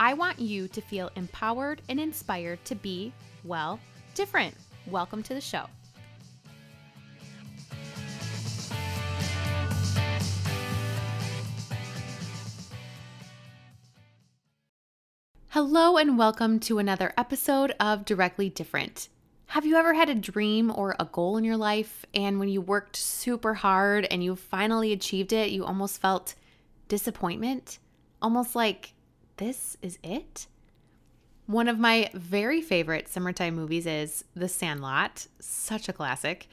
I want you to feel empowered and inspired to be, well, different. Welcome to the show. Hello, and welcome to another episode of Directly Different. Have you ever had a dream or a goal in your life, and when you worked super hard and you finally achieved it, you almost felt disappointment? Almost like this is it? One of my very favorite summertime movies is The Sandlot, such a classic.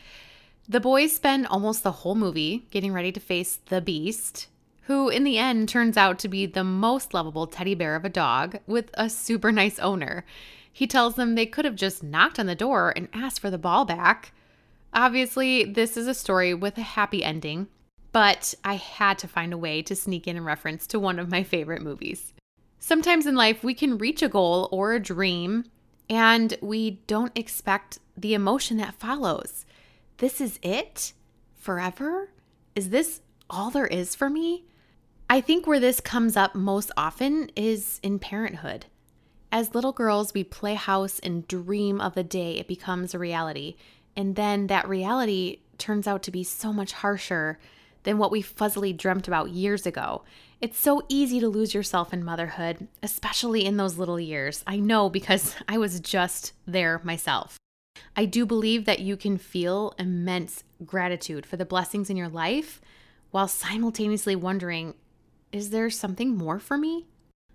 The boys spend almost the whole movie getting ready to face the beast, who in the end turns out to be the most lovable teddy bear of a dog with a super nice owner. He tells them they could have just knocked on the door and asked for the ball back. Obviously, this is a story with a happy ending, but I had to find a way to sneak in a reference to one of my favorite movies. Sometimes in life, we can reach a goal or a dream and we don't expect the emotion that follows. This is it? Forever? Is this all there is for me? I think where this comes up most often is in parenthood. As little girls, we play house and dream of the day it becomes a reality. And then that reality turns out to be so much harsher than what we fuzzily dreamt about years ago. It's so easy to lose yourself in motherhood, especially in those little years. I know because I was just there myself. I do believe that you can feel immense gratitude for the blessings in your life while simultaneously wondering, is there something more for me?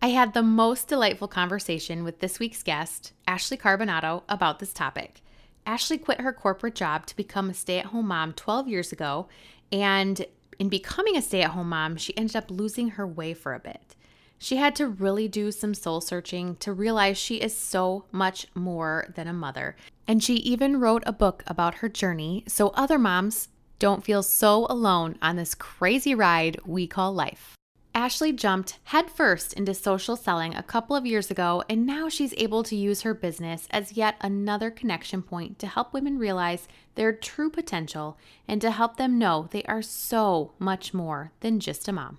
I had the most delightful conversation with this week's guest, Ashley Carbonado, about this topic. Ashley quit her corporate job to become a stay at home mom 12 years ago and in becoming a stay at home mom, she ended up losing her way for a bit. She had to really do some soul searching to realize she is so much more than a mother. And she even wrote a book about her journey so other moms don't feel so alone on this crazy ride we call life. Ashley jumped headfirst into social selling a couple of years ago, and now she's able to use her business as yet another connection point to help women realize their true potential and to help them know they are so much more than just a mom.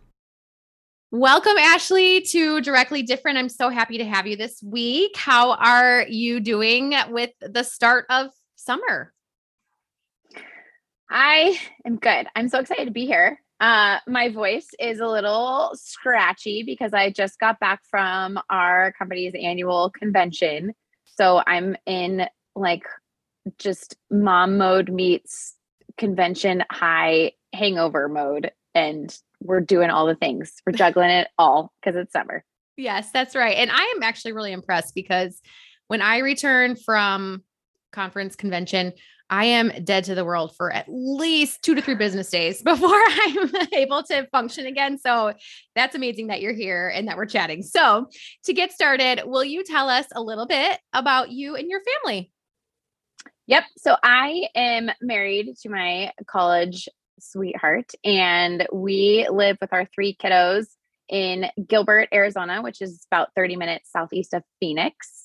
Welcome, Ashley, to Directly Different. I'm so happy to have you this week. How are you doing with the start of summer? I am good. I'm so excited to be here. Uh, my voice is a little scratchy because I just got back from our company's annual convention. So I'm in like just mom mode meets convention high hangover mode. And we're doing all the things. We're juggling it all because it's summer. Yes, that's right. And I am actually really impressed because when I return from conference convention, I am dead to the world for at least two to three business days before I'm able to function again. So that's amazing that you're here and that we're chatting. So, to get started, will you tell us a little bit about you and your family? Yep. So, I am married to my college sweetheart, and we live with our three kiddos in Gilbert, Arizona, which is about 30 minutes southeast of Phoenix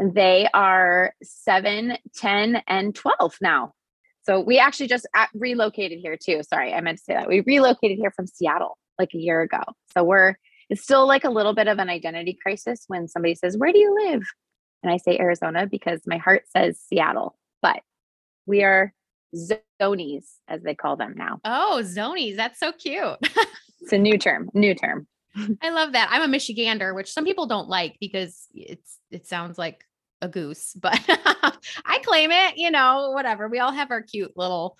and they are 7 10 and 12 now. So we actually just relocated here too. Sorry i meant to say that. We relocated here from seattle like a year ago. So we're it's still like a little bit of an identity crisis when somebody says where do you live? And i say arizona because my heart says seattle but we are zonies as they call them now. Oh zonies. That's so cute. It's a new term new term. I love that. I'm a Michigander, which some people don't like because it's it sounds like a goose, but I claim it, you know, whatever. We all have our cute little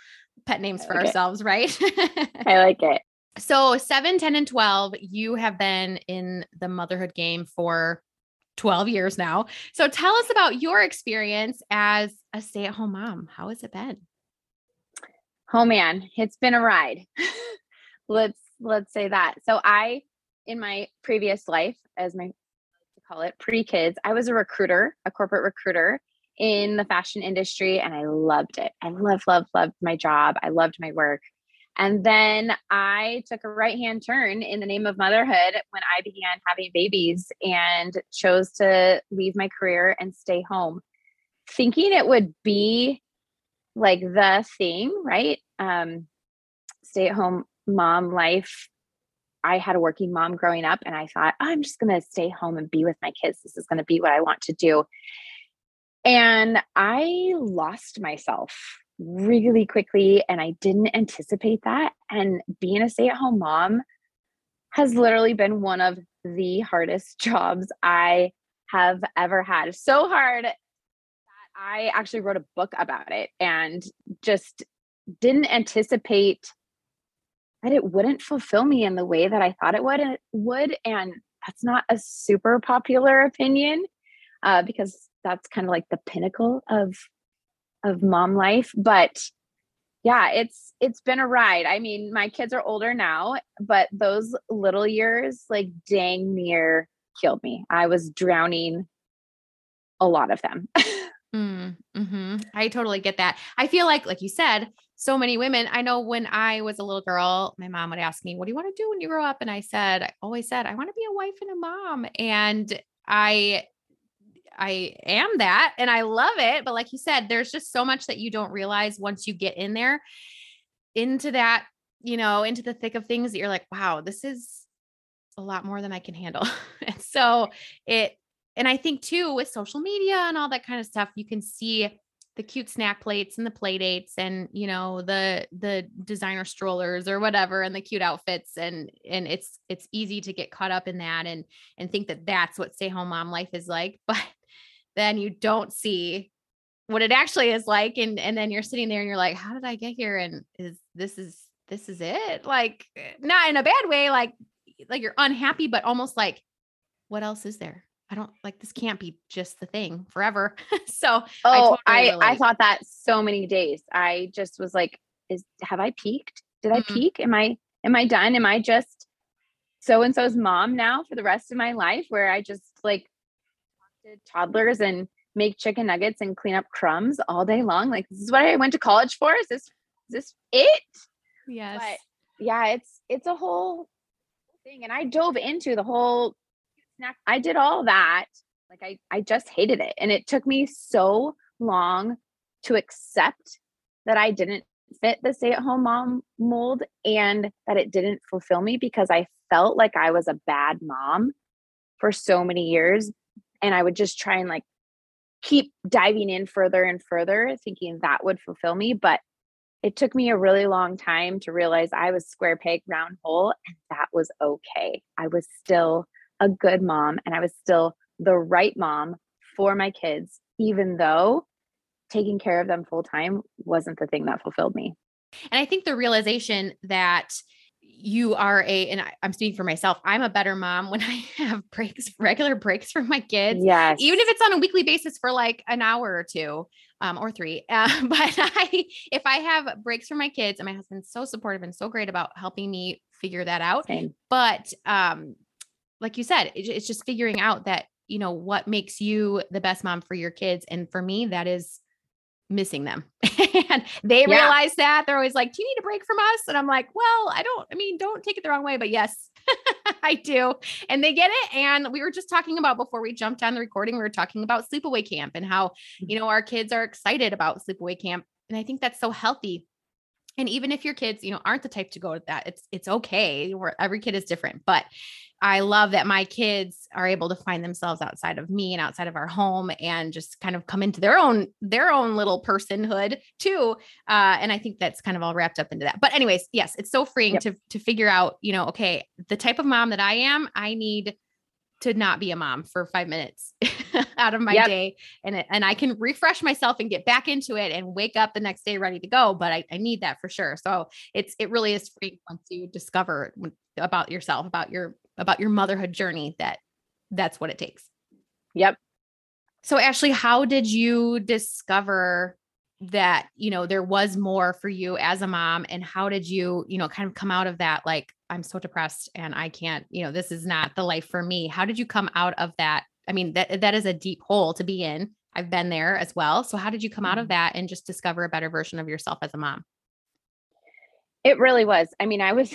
pet names for ourselves, it. right? I like it. So, 7, 10, and 12, you have been in the motherhood game for 12 years now. So, tell us about your experience as a stay at home mom. How has it been? Oh man, it's been a ride. let's let's say that. So I in my previous life as my call it pre kids, I was a recruiter, a corporate recruiter in the fashion industry, and I loved it. I loved, loved, loved my job. I loved my work. And then I took a right hand turn in the name of motherhood when I began having babies and chose to leave my career and stay home, thinking it would be like the thing, right? Um, stay at home mom life. I had a working mom growing up, and I thought, oh, I'm just going to stay home and be with my kids. This is going to be what I want to do. And I lost myself really quickly, and I didn't anticipate that. And being a stay at home mom has literally been one of the hardest jobs I have ever had. So hard that I actually wrote a book about it and just didn't anticipate that it wouldn't fulfill me in the way that I thought it would. And, would, and that's not a super popular opinion uh, because that's kind of like the pinnacle of of mom life. But yeah, it's it's been a ride. I mean, my kids are older now, but those little years like dang near killed me. I was drowning a lot of them. mm, hmm I totally get that. I feel like, like you said, so many women. I know when I was a little girl, my mom would ask me, What do you want to do when you grow up? And I said, I always said, I want to be a wife and a mom. And I I am that and I love it. But like you said, there's just so much that you don't realize once you get in there into that, you know, into the thick of things that you're like, wow, this is a lot more than I can handle. and so it, and I think too, with social media and all that kind of stuff, you can see the cute snack plates and the play dates and you know the the designer strollers or whatever and the cute outfits and and it's it's easy to get caught up in that and and think that that's what stay home mom life is like. But then you don't see what it actually is like and and then you're sitting there and you're like how did i get here? And is this is this is it? Like eh, not in a bad way like like you're unhappy but almost like what else is there I don't like this can't be just the thing forever. so oh, I totally I, I, thought that so many days. I just was like, is have I peaked? Did mm-hmm. I peak? Am I am I done? Am I just so and so's mom now for the rest of my life where I just like toddlers and make chicken nuggets and clean up crumbs all day long? Like this is what I went to college for? Is this is this it? Yes. But yeah, it's it's a whole thing. And I dove into the whole snack. I did all that. Like I, I just hated it. And it took me so long to accept that I didn't fit the stay at home mom mold and that it didn't fulfill me because I felt like I was a bad mom for so many years. And I would just try and like keep diving in further and further, thinking that would fulfill me. But it took me a really long time to realize I was square peg, round hole, and that was okay. I was still a good mom and I was still the right mom for my kids, even though taking care of them full time wasn't the thing that fulfilled me. And I think the realization that you are a, and I, am speaking for myself, I'm a better mom when I have breaks, regular breaks from my kids. Yes. Even if it's on a weekly basis for like an hour or two um, or three. Uh, but I, if I have breaks from my kids and my husband's so supportive and so great about helping me figure that out. Same. But um, like you said, it's just figuring out that, you know, what makes you the best mom for your kids. And for me, that is missing them. and they yeah. realize that they're always like, Do you need a break from us? And I'm like, Well, I don't, I mean, don't take it the wrong way, but yes, I do. And they get it. And we were just talking about before we jumped on the recording, we were talking about sleepaway camp and how, you know, our kids are excited about sleepaway camp. And I think that's so healthy. And even if your kids, you know, aren't the type to go to that, it's it's okay. Where every kid is different. But I love that my kids are able to find themselves outside of me and outside of our home and just kind of come into their own their own little personhood too. Uh, and I think that's kind of all wrapped up into that. But anyways, yes, it's so freeing yep. to to figure out, you know, okay, the type of mom that I am, I need to not be a mom for five minutes out of my yep. day and it, and I can refresh myself and get back into it and wake up the next day ready to go but I, I need that for sure so it's it really is free once you discover about yourself about your about your motherhood journey that that's what it takes. Yep. So Ashley, how did you discover that, you know, there was more for you as a mom and how did you, you know, kind of come out of that like I'm so depressed and I can't, you know, this is not the life for me. How did you come out of that I mean, that that is a deep hole to be in. I've been there as well. So how did you come out of Mhm. that and just discover a better version of yourself as a mom? It really was. I mean, I was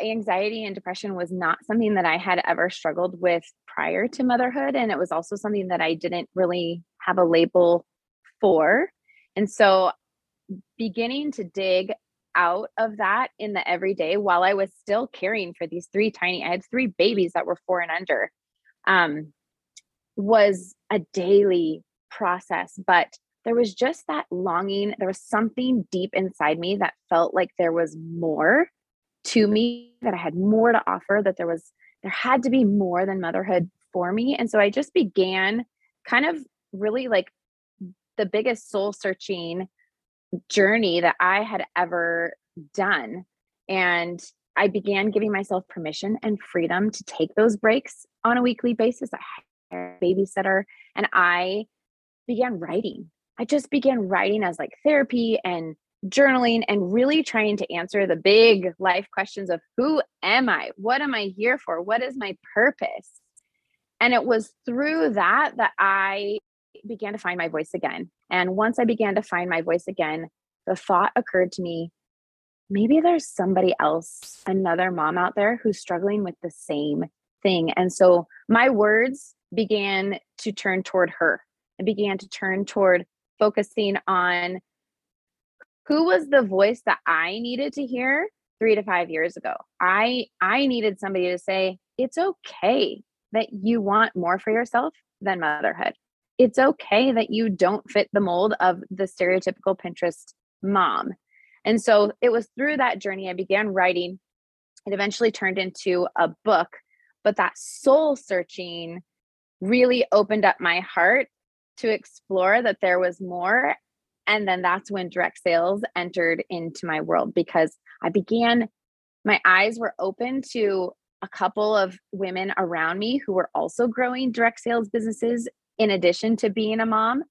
anxiety and depression was not something that I had ever struggled with prior to motherhood. And it was also something that I didn't really have a label for. And so beginning to dig out of that in the everyday while I was still caring for these three tiny, I had three babies that were four and under, um, was a daily process. But there was just that longing. There was something deep inside me that felt like there was more to me, that I had more to offer, that there was, there had to be more than motherhood for me. And so I just began kind of really like the biggest soul searching journey that I had ever done. And I began giving myself permission and freedom to take those breaks on a weekly basis. I hired a babysitter and I began writing. I just began writing as like therapy and journaling and really trying to answer the big life questions of who am I? What am I here for? What is my purpose? And it was through that that I began to find my voice again. And once I began to find my voice again, the thought occurred to me maybe there's somebody else, another mom out there who's struggling with the same thing. And so my words began to turn toward her. I began to turn toward focusing on who was the voice that I needed to hear 3 to 5 years ago. I I needed somebody to say it's okay that you want more for yourself than motherhood. It's okay that you don't fit the mold of the stereotypical Pinterest mom. And so it was through that journey I began writing. It eventually turned into a book, but that soul searching really opened up my heart to explore that there was more. And then that's when direct sales entered into my world because I began, my eyes were open to a couple of women around me who were also growing direct sales businesses in addition to being a mom.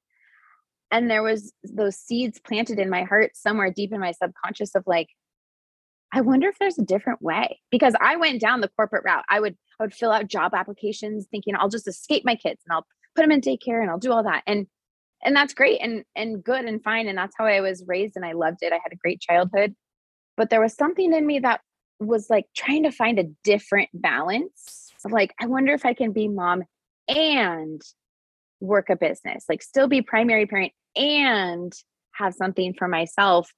And there was those seeds planted in my heart somewhere deep in my subconscious of like i wonder if there's a different way. Because i went down the corporate route. I would i would fill out job applications thinking i'll just escape my kids and i'll put them in daycare and i'll do all that. And and that's great and and good and fine and that's how i was raised and i loved it i had a great childhood but there was something in me that was like trying to find a different balance of like i wonder if i can be mom and work a business, like still be primary parent and have something for myself.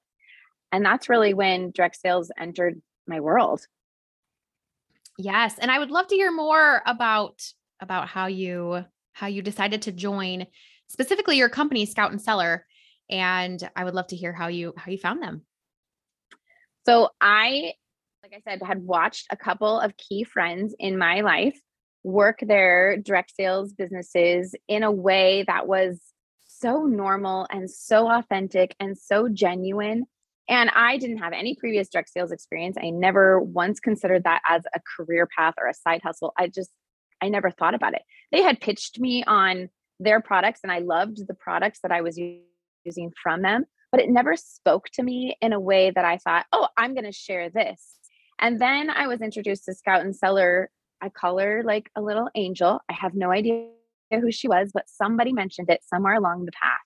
And that's really when direct sales entered my world. Yes, and I would love to hear more about about how you how you decided to join specifically your company Scout and Cellar and I would love to hear how you how you found them. So I like I said had watched a couple of key friends in my life work their direct sales businesses in a way that was so normal and so authentic and so genuine. And I didn't have any previous direct sales experience. I never once considered that as a career path or a side hustle. I just, I never thought about it. They had pitched me on their products and I loved the products that I was using from them, but it never spoke to me in a way that I thought, oh, I'm going to share this. And then I was introduced to Scout and Cellar I call her like a little angel. I have no idea who she was, but somebody mentioned it somewhere along the path.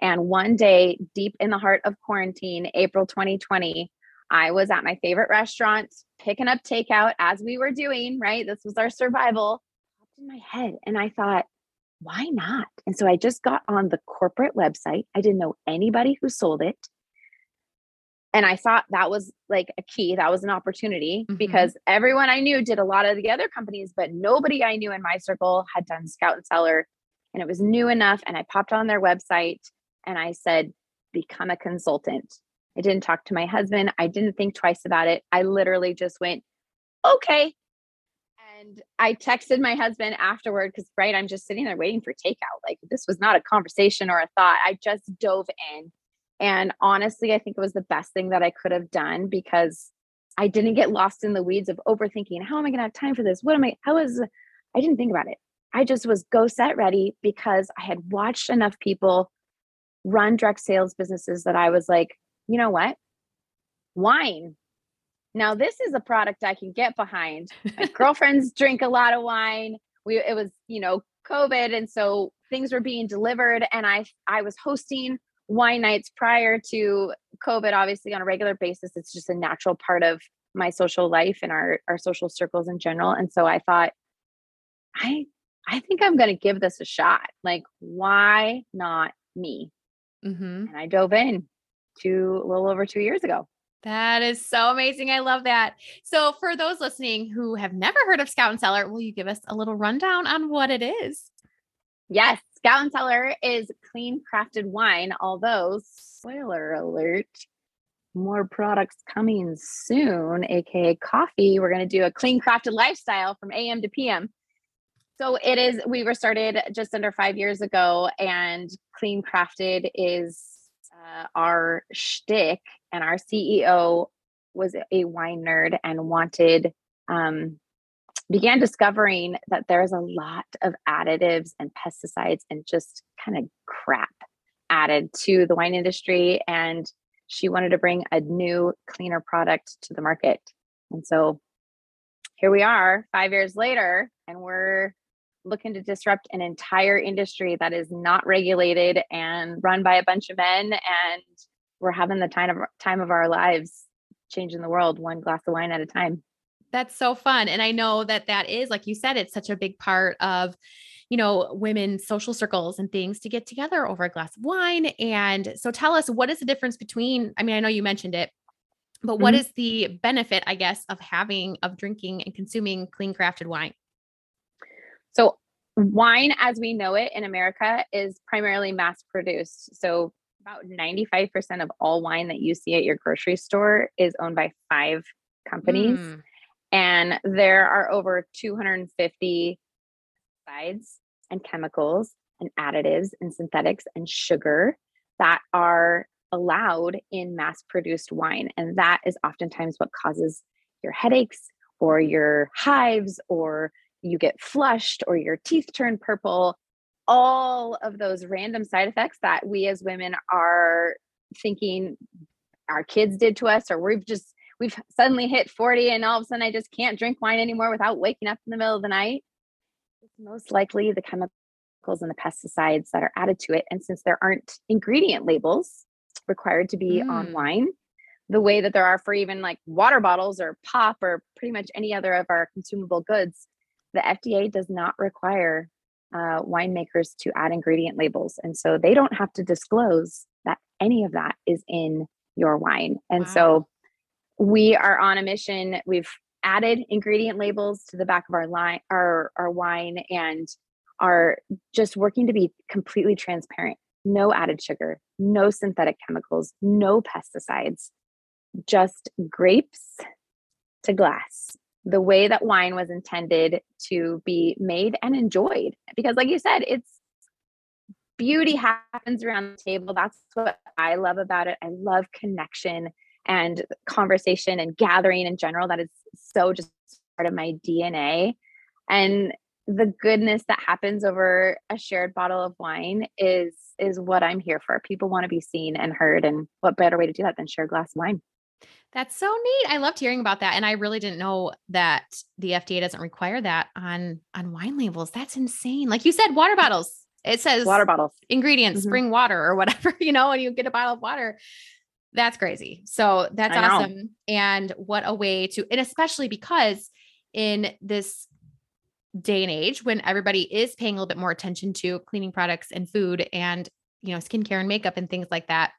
And one day, deep in the heart of quarantine, April 2020, I was at my favorite restaurant picking up takeout as we were doing, right? This was our survival. Popped in my head. And I thought, why not? And so I just got on the corporate website. I didn't know anybody who sold it and I thought that was like a key. That was an opportunity Mhm. because everyone I knew did a lot of the other companies, but nobody I knew in my circle had done Scout and Cellar. And it was new enough. And I popped on their website and I said, become a consultant. I didn't talk to my husband. I didn't think twice about it. I literally just went, okay. And I texted my husband afterward because, right, I'm just sitting there waiting for takeout. Like this was not a conversation or a thought. I just dove in and honestly, I think it was the best thing that I could have done because I didn't get lost in the weeds of overthinking. How am I going to have time for this? What am I? How is, I didn't think about it. I just was go set ready because I had watched enough people run direct sales businesses that I was like, you know what? Wine. Now, this is a product I can get behind. My girlfriends drink a lot of wine. we it was, you know, COVID. And so things were being delivered. And I I was hosting wine nights prior to COVID, obviously on a regular basis. It's just a natural part of my social life and our our social circles in general. And so I thought, I I think I'm gonna give this a shot. Like, why not me? Mm-hmm. And I dove in two a little over two years ago. That is so amazing. I love that. So, for those listening who have never heard of Scout and Cellar, will you give us a little rundown on what it is? Yes, Scout and Cellar is clean crafted wine, although, spoiler alert, more products coming soon, aka coffee. We're going to do a clean crafted lifestyle from AM to PM. So it is, we were started just under five years ago, and clean crafted is uh, our shtick, and our CEO was a wine nerd and wanted, um, began discovering that there's a lot of additives and pesticides and just kind of crap added to the wine industry. And she wanted to bring a new, cleaner product to the market. And so here we are five years later, and we're looking to disrupt an entire industry that is not regulated and run by a bunch of men and we're having the time of time of our lives changing the world one glass of wine at a time that's so fun and i know that that is like you said it's such a big part of you know women's social circles and things to get together over a glass of wine and so tell us what is the difference between i mean i know you mentioned it but what mm-hmm. is the benefit i guess of having of drinking and consuming clean crafted wine so, wine as we know it in America is primarily mass produced. So, about 95% of all wine that you see at your grocery store is owned by five companies. Mm. And there are over 250 sides and chemicals and additives and synthetics and sugar that are allowed in mass produced wine. And that is oftentimes what causes your headaches or your hives or you get flushed or your teeth turn purple all of those random side effects that we as women are thinking our kids did to us or we've just we've suddenly hit 40 and all of a sudden I just can't drink wine anymore without waking up in the middle of the night. It's most likely the chemicals and the pesticides that are added to it. And since there aren't ingredient labels required to be mm. on wine, the way that there are for even like water bottles or pop or pretty much any other of our consumable goods, the FDA does not require uh, winemakers to add ingredient labels. And so they don't have to disclose that any of that is in your wine. And wow. so we are on a mission. We've added ingredient labels to the back of our line, our, our wine, and are just working to be completely transparent. No added sugar, no synthetic chemicals, no pesticides, just grapes to glass the way that wine was intended to be made and enjoyed. Because, like you said, it's beauty happens around the table. That's what I love about it. I love connection and conversation and gathering in general. That is so just part of my DNA. And the goodness that happens over a shared bottle of wine is is what I'm here for. People want to be seen and heard and what better way to do that than share a glass of wine? That's so neat. I loved hearing about that. And I really didn't know that the FDA doesn't require that on on wine labels. That's insane. Like you said, water bottles. It says water bottles, ingredients, mm-hmm. spring water or whatever, you know, and you get a bottle of water. That's crazy. So that's awesome. And what a way to, and especially because in this day and age when everybody is paying a little bit more attention to cleaning products and food and, you know, skincare and makeup and things like that,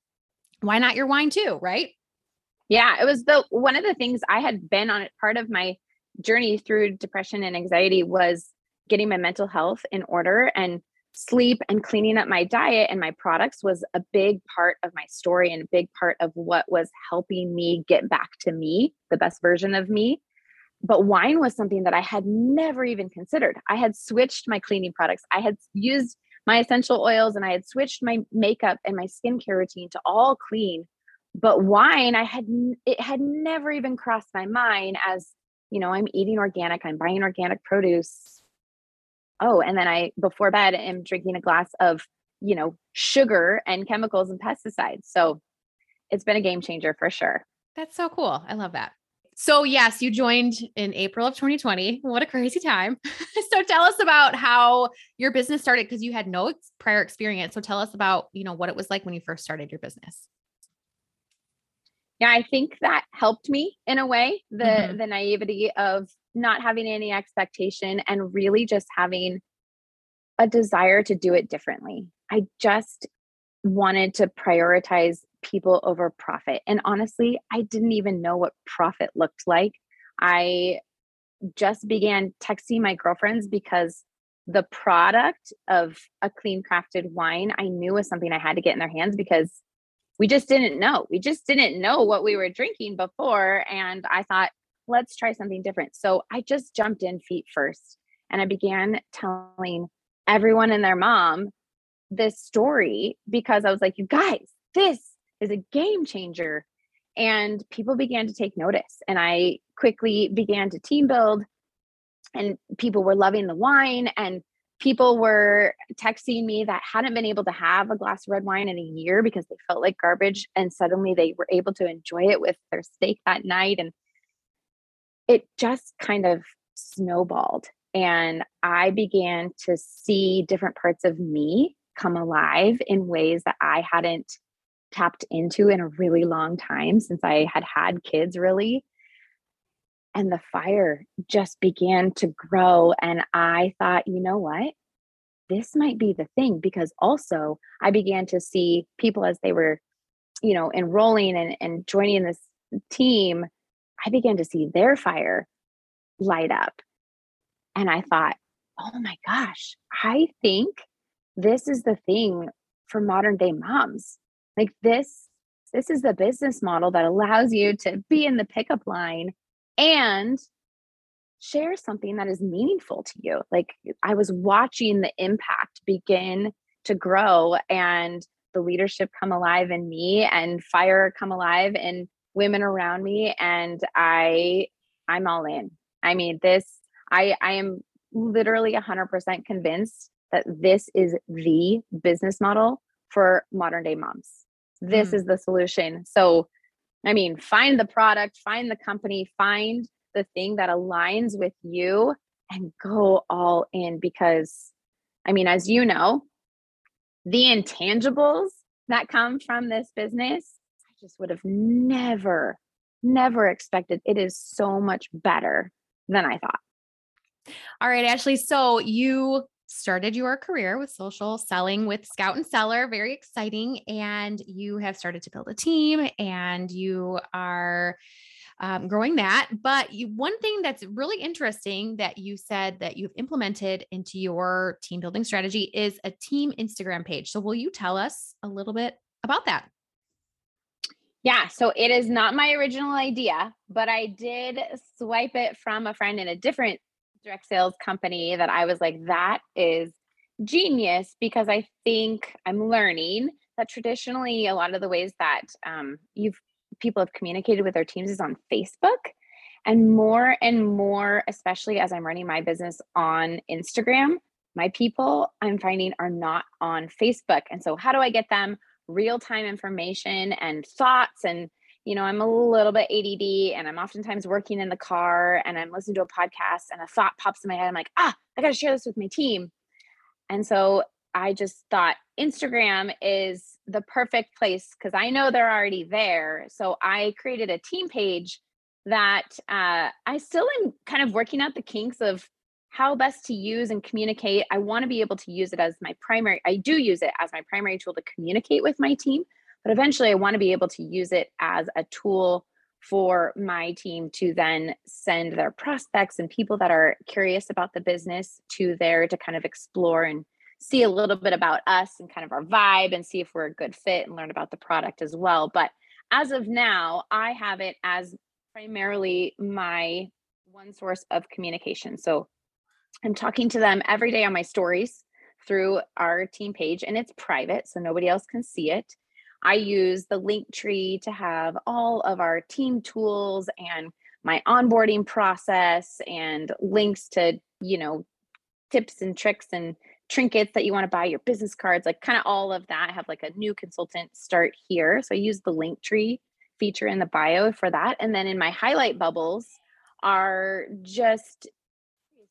why not your wine too? Right. Yeah, it was the one of the things I had been on it. Part of my journey through depression and anxiety was getting my mental health in order and sleep and cleaning up my diet and my products was a big part of my story and a big part of what was helping me get back to me, the best version of me. But wine was something that I had never even considered. I had switched my cleaning products. I had used my essential oils and I had switched my makeup and my skincare routine to all clean but wine i had it had never even crossed my mind as you know i'm eating organic i'm buying organic produce oh and then i before bed am drinking a glass of you know sugar and chemicals and pesticides so it's been a game changer for sure that's so cool i love that So, yes, you joined in April of 2020. What a crazy time. so, tell us about how your business started because you had no prior experience. So, tell us about, you know, what it was like when you first started your business. Yeah, I think that helped me in a way, the mm-hmm. the naivety of not having any expectation and really just having a desire to do it differently. I just wanted to prioritize people over profit. And honestly, I didn't even know what profit looked like. I just began texting my girlfriends because the product of a clean crafted wine I knew was something I had to get in their hands because we just didn't know. We just didn't know what we were drinking before. And I thought, let's try something different. So I just jumped in feet first and I began telling everyone and their mom this story because I was like, you guys, this is a game changer. And people began to take notice. And I quickly began to team build, and people were loving the wine. And people were texting me that hadn't been able to have a glass of red wine in a year because they felt like garbage. And suddenly they were able to enjoy it with their steak that night. And it just kind of snowballed. And I began to see different parts of me come alive in ways that I hadn't tapped into in a really long time since I had had kids, really. And the fire just began to grow. And I thought, you know what? This might be the thing because also I began to see people as they were, you know, enrolling and, and joining this team. I began to see their fire light up. And I thought, oh my gosh, I think this is the thing for modern day moms. Like this, this is the business model that allows you to be in the pickup line and share something that is meaningful to you. Like I was watching the impact begin to grow and the leadership come alive in me and fire come alive in women around me and I I'm all in. I mean this I I am literally 100% convinced that this is the business model for modern day moms. This mm. is the solution. So, I mean, find the product, find the company, find the thing that aligns with you and go all in because, I mean, as you know, the intangibles that come from this business, I just would have never, never expected. It is so much better than I thought. All right, Ashley. So you started your career with social selling with Scout and Cellar, very exciting. And you have started to build a team and you are um, growing that. But you, one thing that's really interesting that you said that you've implemented into your team building strategy is a team Instagram page. So, will you tell us a little bit about that? Yeah, so it is not my original idea, but I did swipe it from a friend in a different direct sales company that I was like, that is genius because I think I'm learning that traditionally a lot of the ways that um, you've people have communicated with their teams is on Facebook. And more and more, especially as I'm running my business on Instagram, my people I'm finding are not on Facebook. And so, how do I get them real time information and thoughts and you know, I'm a little bit ADD and I'm oftentimes working in the car and I'm listening to a podcast and a thought pops in my head. I'm like, ah, I got to share this with my team. And so I just thought Instagram is the perfect place because I know they're already there. So I created a team page that uh, I still am kind of working out the kinks of how best to use and communicate. I want to be able to use it as my primary, I do use it as my primary tool to communicate with my team but eventually, I want to be able to use it as a tool for my team to then send their prospects and people that are curious about the business to there to kind of explore and see a little bit about us and kind of our vibe and see if we're a good fit and learn about the product as well. But as of now, I have it as primarily my one source of communication. So I'm talking to them every day on my stories through our team page, and it's private, so nobody else can see it. I use the Linktree to have all of our team tools and my onboarding process and links to, you know, tips and tricks and trinkets that you want to buy, your business cards, like kind of all of that. I have like a new consultant start here. So I use the Linktree feature in the bio for that. And then in my highlight bubbles are just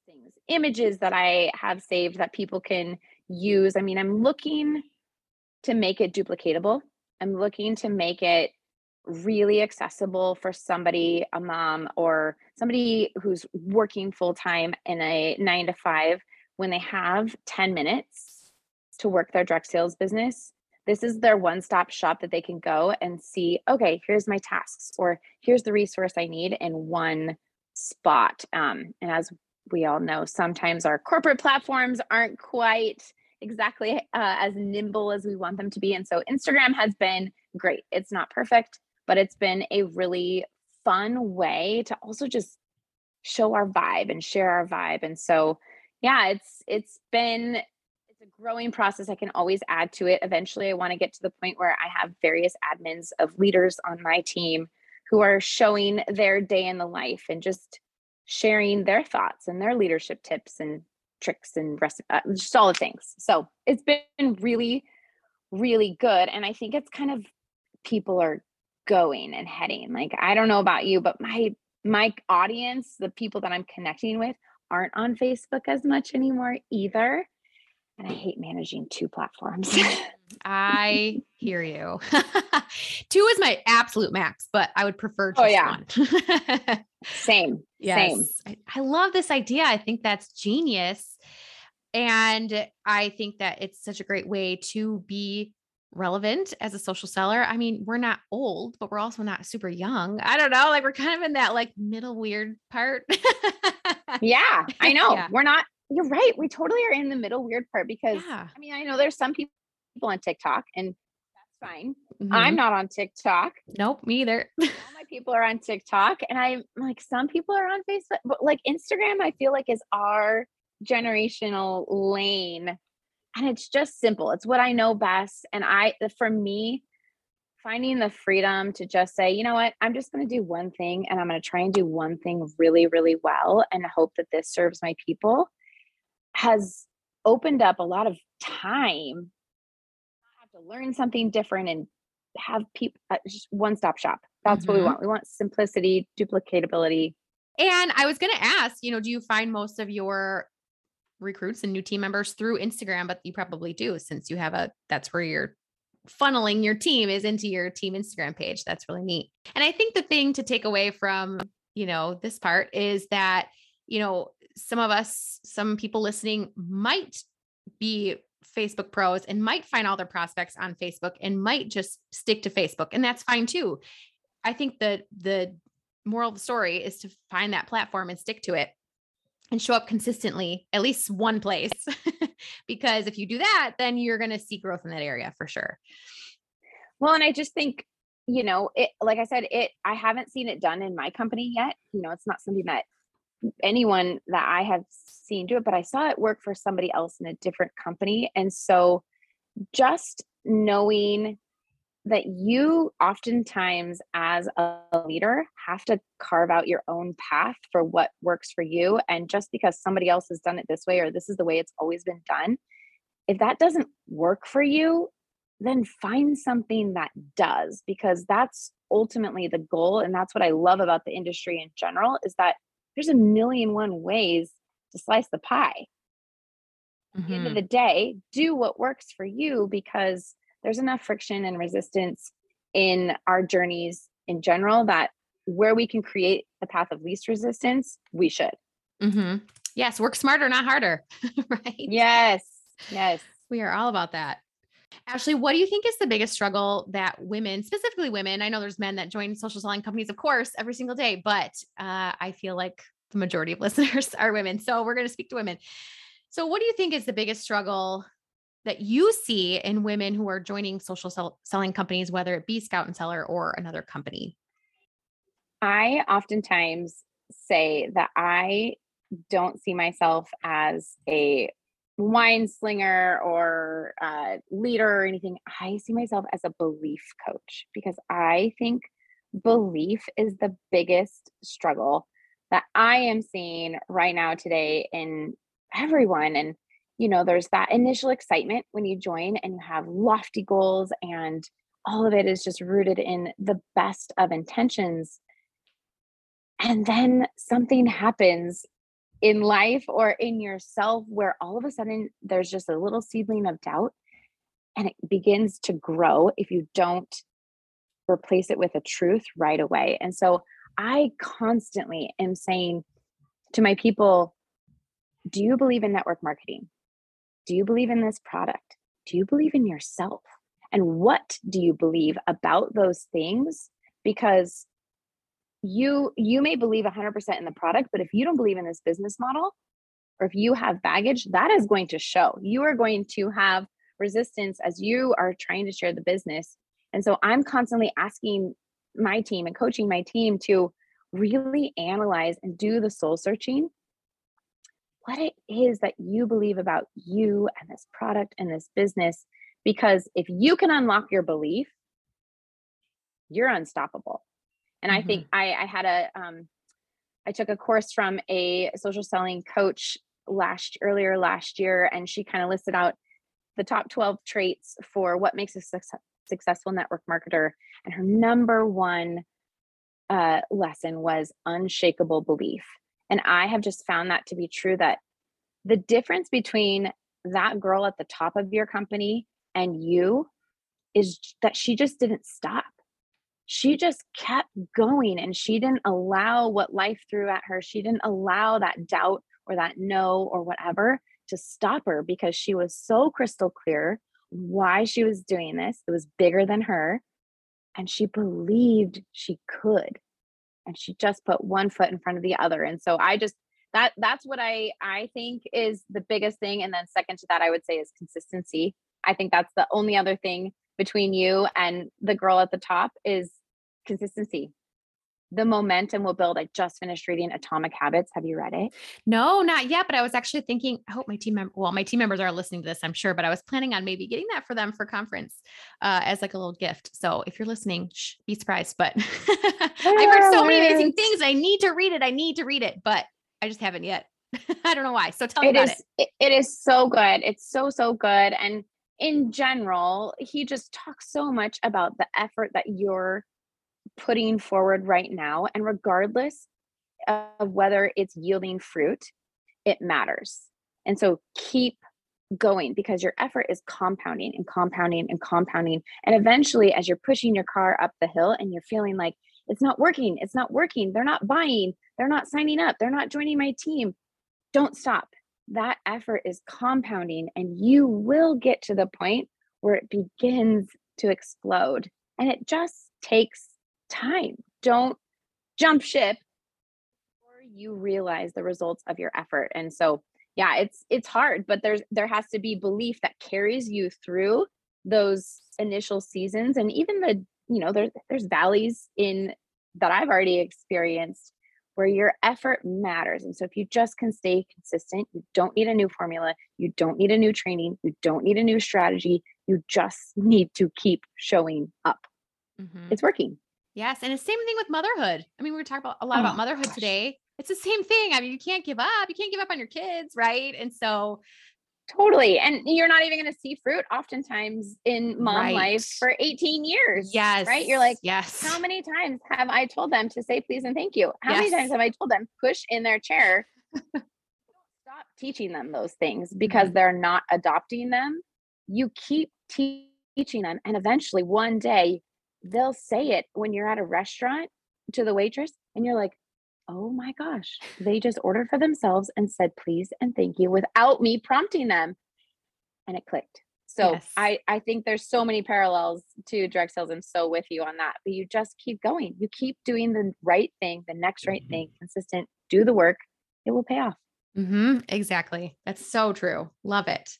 things, images that I have saved that people can use. I mean, I'm looking to make it duplicatable. I'm looking to make it really accessible for somebody, a mom or somebody who's working full time in a nine to five, when they have 10 minutes to work their direct sales business. This is their one stop shop that they can go and see, okay, here's my tasks, or here's the resource I need in one spot. Um, and as we all know, sometimes our corporate platforms aren't quite exactly uh, as nimble as we want them to be. And so Instagram has been great. It's not perfect, but it's been a really fun way to also just show our vibe and share our vibe. And so, yeah, it's it's been it's a growing process. I can always add to it. Eventually, I want to get to the point where I have various admins of leaders on my team who are showing their day in the life and just sharing their thoughts and their leadership tips and tricks and rest, uh, just all the things. So it's been really, really good. And I think it's kind of people are going and heading. Like, I don't know about you, but my my audience, the people that I'm connecting with, aren't on Facebook as much anymore either. And I hate managing two platforms. I hear you. two is my absolute max, but I would prefer oh, just oh, yeah. one. Same. Yes. Same. I, I love this idea. I think that's genius. And I think that it's such a great way to be relevant as a social seller. I mean, we're not old, but we're also not super young. I don't know. Like we're kind of in that like middle weird part. yeah, I know. Yeah. We're not, you're right. We totally are in the middle weird part because yeah. I mean, I know there's some people on TikTok and that's fine. Mm-hmm. I'm not on TikTok. Nope, me either. People are on TikTok and I'm like, some people are on Facebook, but like Instagram, I feel like is our generational lane and it's just simple. It's what i know best and i for me finding the freedom to just say you know what? I'm just going to do one thing and i'm going to try and do one thing really really well and hope that this serves my people has opened up a lot of time. I have to learn something different and have people uh, just one stop shop that's mm-hmm. what we mm-hmm. want we want simplicity duplicatability and i was going to ask you know do you find most of your recruits and new team members through Instagram, but you probably do since you have a that's where you're funneling your team is into your team Instagram page. That's really neat. And I think the thing to take away from, you know, this part is that, you know, some of us, some people listening might be Facebook pros and might find all their prospects on Facebook and might just stick to Facebook. And that's fine too. I think that the moral of the story is to find that platform and stick to it and show up consistently at least one place because if you do that then you're going to see growth in that area for sure well and i just think you know it like i said it i haven't seen it done in my company yet you know it's not something that anyone that i have seen do it but i saw it work for somebody else in a different company. And so just knowing that you oftentimes as a leader have to carve out your own path for what works for you. And just because somebody else has done it this way or this is the way it's always been done if that doesn't work for you then find something that does because that's ultimately the goal. And that's what i love about the industry in general is that there's a million one ways to slice the pie mm-hmm. at the end of mm-hmm. the day do what works for you because there's enough friction and resistance in our journeys in general that where we can create the path of least resistance, we should. Mm-hmm. Yes, work smarter, not harder. right. Yes. Yes. We are all about that. Ashley, what do you think is the biggest struggle that women, specifically women, I know there's men that join social selling companies, of course, every single day, but uh, I feel like the majority of listeners are women. So we're going to speak to women. So, what do you think is the biggest struggle that you see in women who are joining social sell- selling companies, whether it be Scout and Cellar or another company? I oftentimes say that I don't see myself as a wine slinger or a leader or anything. I see myself as a belief coach because I think belief is the biggest struggle that I am seeing right now today in everyone. And you know, there's that initial excitement when you join and you have lofty goals and all of it is just rooted in the best of intentions. And then something happens in life or in yourself where all of a sudden there's just a little seedling of doubt and it begins to grow if you don't replace it with a truth right away. And so I constantly am saying to my people, do you believe in network marketing? Do you believe in this product? Do you believe in yourself? And what do you believe about those things? Because you you may believe 100% in the product, but if you don't believe in this business model or if you have baggage, that is going to show. You are going to have resistance as you are trying to share the business. And so I'm constantly asking my team and coaching my team to really analyze and do the soul searching what it is that you believe about you and this product and this business because if you can unlock your belief you're unstoppable and mm-hmm. i think mm-hmm. i i had a um i took a course from a social selling coach last earlier last year and she kind of listed out the top 12 traits for what makes a success, successful network marketer and her number one uh, lesson was unshakable belief and i have just found that to be true that the difference between that girl at the top of your company and you is that she just didn't stop she just kept going and she didn't allow what life threw at her she didn't allow that doubt or that no or whatever to stop her because she was so crystal clear why she was doing this. It was bigger than her. And she believed she could. And she just put one foot in front of the other. And so I just, that that's what I I think is the biggest thing. And then second to that, I would say is consistency. I think that's the only other thing between you and the girl at the top is consistency the momentum will build. I just finished reading Atomic Habits. Have you read it? No, not yet. But I was actually thinking, I hope my team member, well, my team members are listening to this, I'm sure, but I was planning on maybe getting that for them for conference uh, as like a little gift. So if you're listening, shh, be surprised. But I've heard so many amazing things. I need to read it. I need to read it, but I just haven't yet. I don't know why. So tell me it about is, it. It is so good. It's so, so good. And in general, he just talks so much about the effort that you're putting forward right now. And regardless of whether it's yielding fruit, it matters. And so keep going because your effort is compounding and compounding and compounding. And eventually, as you're pushing your car up the hill and you're feeling like it's not working, it's not working, they're not buying, they're not signing up, they're not joining my team, don't stop. That effort is compounding, and you will get to the point where it begins to explode. And it just takes time. Don't jump ship before you realize the results of your effort. And so, yeah, it's it's hard, but there's there has to be belief that carries you through those initial seasons and even the, you know, there's there's valleys in that I've already experienced where your effort matters. And so if you just can stay consistent, you don't need a new formula, you don't need a new training, you don't need a new strategy, you just need to keep showing up. Mm-hmm. It's working. Yes. And the same thing with motherhood. I mean, we were talking about a lot oh, about motherhood gosh. today. It's the same thing. I mean, you can't give up. You can't give up on your kids, right? And so totally. And you're not even going to see fruit oftentimes in mom right. life for 18 years. Yes. Right. You're like, yes. How many times have I told them to say please and thank you? How yes. many times have I told them push in their chair? Stop teaching them those things because mm-hmm. they're not adopting them. You keep te- teaching them. And eventually one day they'll say it when you're at a restaurant to the waitress and you're like, oh my gosh, they just ordered for themselves and said please and thank you without me prompting them. And it clicked. So yes. I, I think there's so many parallels to direct sales. I'm so with you on that. But you just keep going. You keep doing the right thing, the next right mm-hmm. thing, consistent, do the work. It will pay off. Mm-hmm. Exactly. That's so true. Love it.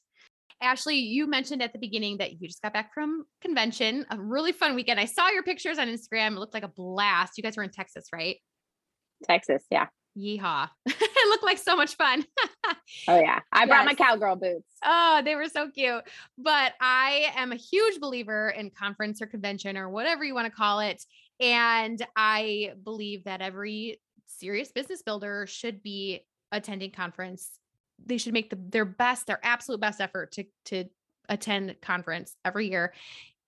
Ashley, you mentioned at the beginning that you just got back from convention, a really fun weekend. I saw your pictures on Instagram. It looked like a blast. You guys were in Texas, right? Texas, yeah. Yeehaw. it looked like so much fun. oh, yeah. I yes. brought my cowgirl boots. Oh, they were so cute. But I am a huge believer in conference or convention or whatever you want to call it. And I believe that every serious business builder should be attending conference they should make the, their best, their absolute best effort to to attend conference every year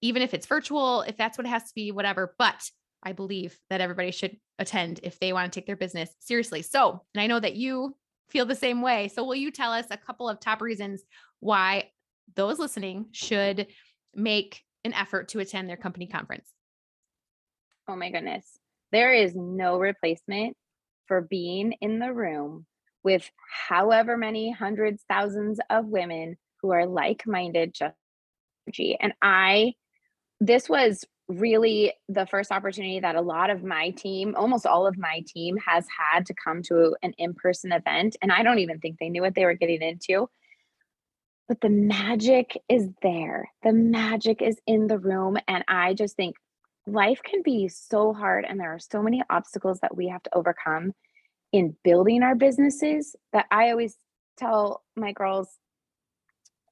even if it's virtual, if that's what it has to be, whatever. But I believe that everybody should attend if they want to take their business seriously. So, and I know that you feel the same way. So, will you tell us a couple of top reasons why those listening should make an effort to attend their company conference? Oh my goodness. There is no replacement for being in the room with however many hundreds, thousands of women who are like minded, just and I, this was really the first opportunity that a lot of my team, almost all of my team, has had to come to an in person event. And I don't even think they knew what they were getting into. But the magic is there, the magic is in the room. And I just think life can be so hard, and there are so many obstacles that we have to overcome in building our businesses that I always tell my girls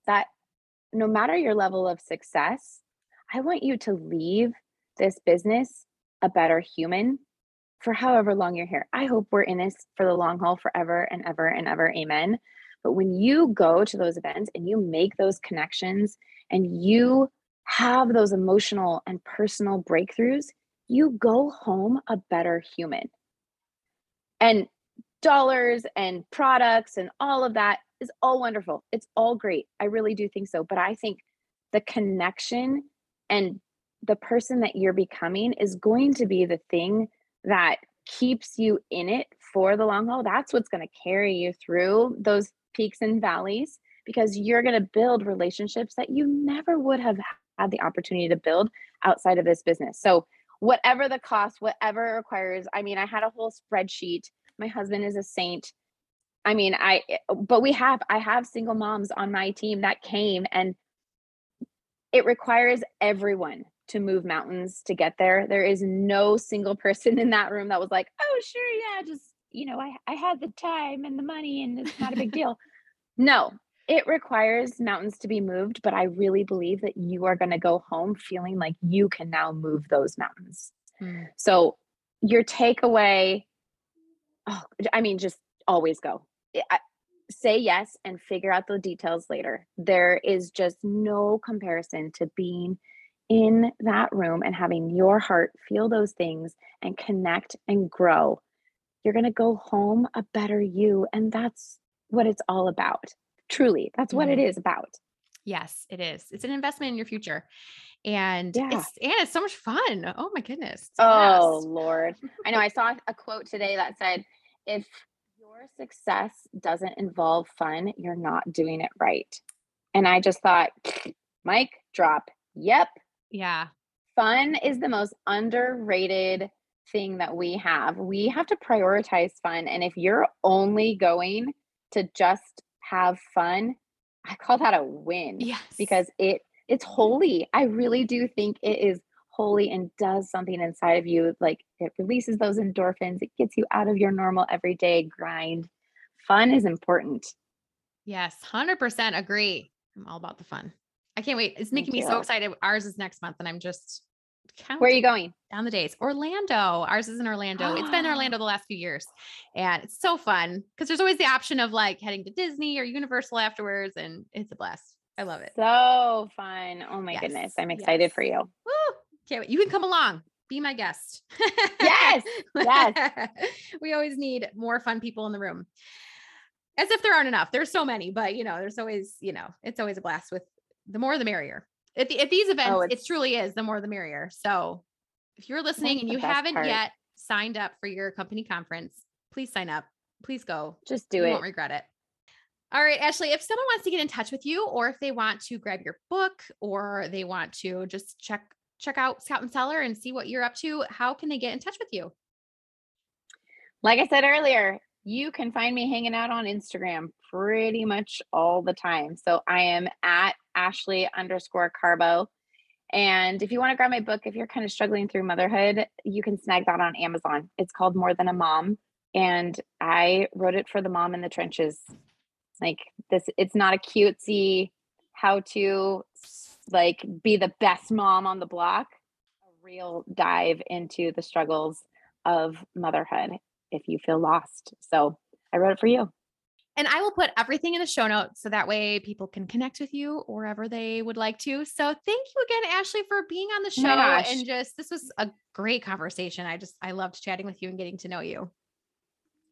that no matter your level of success, I want you to leave this business a better human for however long you're here. I hope we're in this for the long haul forever and ever and ever. Amen. But when you go to those events and you make those connections and you have those emotional and personal breakthroughs, you go home a better human. And dollars and products and all of that is all wonderful. It's all great. I really do think so. But I think the connection and the person that you're becoming is going to be the thing that keeps you in it for the long haul. That's what's going to carry you through those peaks and valleys because you're going to build relationships that you never would have had the opportunity to build outside of this business. So, whatever the cost, whatever it requires, I mean, I had a whole spreadsheet. My husband is a saint. I mean, I, but we have, I have single moms on my team that came and it requires everyone to move mountains to get there. There is no single person in that room that was like, oh, sure, yeah, just, you know, I, I had the time and the money and it's not a big deal. No, it requires mountains to be moved, but I really believe that you are going to go home feeling like you can now move those mountains. Hmm. So, your takeaway, oh, I mean, just always go. I, say yes and figure out the details later. There is just no comparison to being in that room and having your heart feel those things and connect and grow. You're going to go home a better you. And that's what it's all about. Truly, that's what it mm-hmm. is about. Yes, it is. It's an investment in your future. And yeah. it's and it's so much fun. Oh my goodness. Oh Lord. I know I saw a quote today that said if your success doesn't involve fun, you're not doing it right. And I just thought, mic, drop. Yep. Yeah. Fun is the most underrated thing that we have. We have to prioritize fun. And if you're only going to just have fun, I call that a win. Yes. Because it it's holy. I really do think it is holy and does something inside of you. Like it releases those endorphins, it gets you out of your normal everyday grind. Fun is important. Yes, 100% agree. I'm all about the fun. I can't wait. It's making me so excited. Ours is next month and I'm just counting Where are you going? Down the days. Orlando. Ours is in Orlando. it's been Orlando the last few years. And it's so fun because there's always the option of like heading to Disney or Universal afterwards and it's a blast. I love it. So fun. Oh my yes. goodness. I'm excited yes. for you. Can't wait. You can come along. Be my guest. yes. Yes. we always need more fun people in the room. As if there aren't enough. There's so many, but you know, there's always, you know, it's always a blast with the more the merrier. At, the, at these oh, events, oh, it truly is the more the merrier. So if you're listening and you haven't part. yet signed up for your company conference, please sign up. Please go. Just do you it. won't regret it. All right, Ashley, if someone wants to get in touch with you or if they want to grab your book or they want to just check check out Scout and Cellar and see what you're up to, how can they get in touch with you? Like I said earlier, you can find me hanging out on Instagram pretty much all the time. So I am at Ashley underscore Carbo. And if you want to grab my book, if you're kind of struggling through motherhood, you can snag that on Amazon. It's called More Than a Mom. And I wrote it for the mom in the trenches. Like this, it's not a cutesy how to like be the best mom on the block, a real dive into the struggles of motherhood if you feel lost. So I wrote it for you. And I will put everything in the show notes so that way people can connect with you wherever they would like to. So thank you again, Ashley, for being on the Oh show. gosh. and just this was a great conversation. I just I loved chatting with you and getting to know you.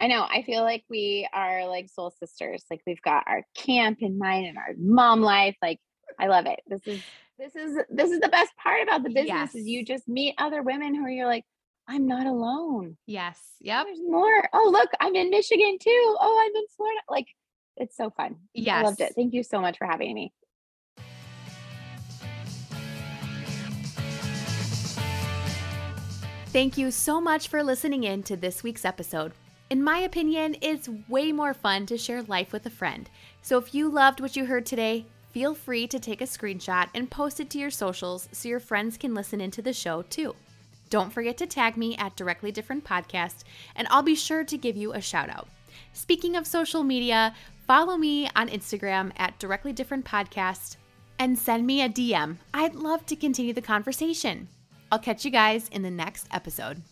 I know. I feel like we are like soul sisters. Like we've got our camp in mind and our mom life. Like I love it. This is this is this is the best part about the business is you just meet other women who are you're like, I'm not alone. Yes. Oh, yep. There's more. Oh, look, I'm in Michigan too. Oh, I'm in Florida. Like it's so fun. I loved it. Thank you so much for having me. Thank you so much for listening in to this week's episode. In my opinion, it's way more fun to share life with a friend. So if you loved what you heard today, feel free to take a screenshot and post it to your socials so your friends can listen into the show too. Don't forget to tag me at Directly Different Podcast, and I'll be sure to give you a shout out. Speaking of social media, follow me on Instagram at Directly Different Podcast and send me a DM. I'd love to continue the conversation. I'll catch you guys in the next episode.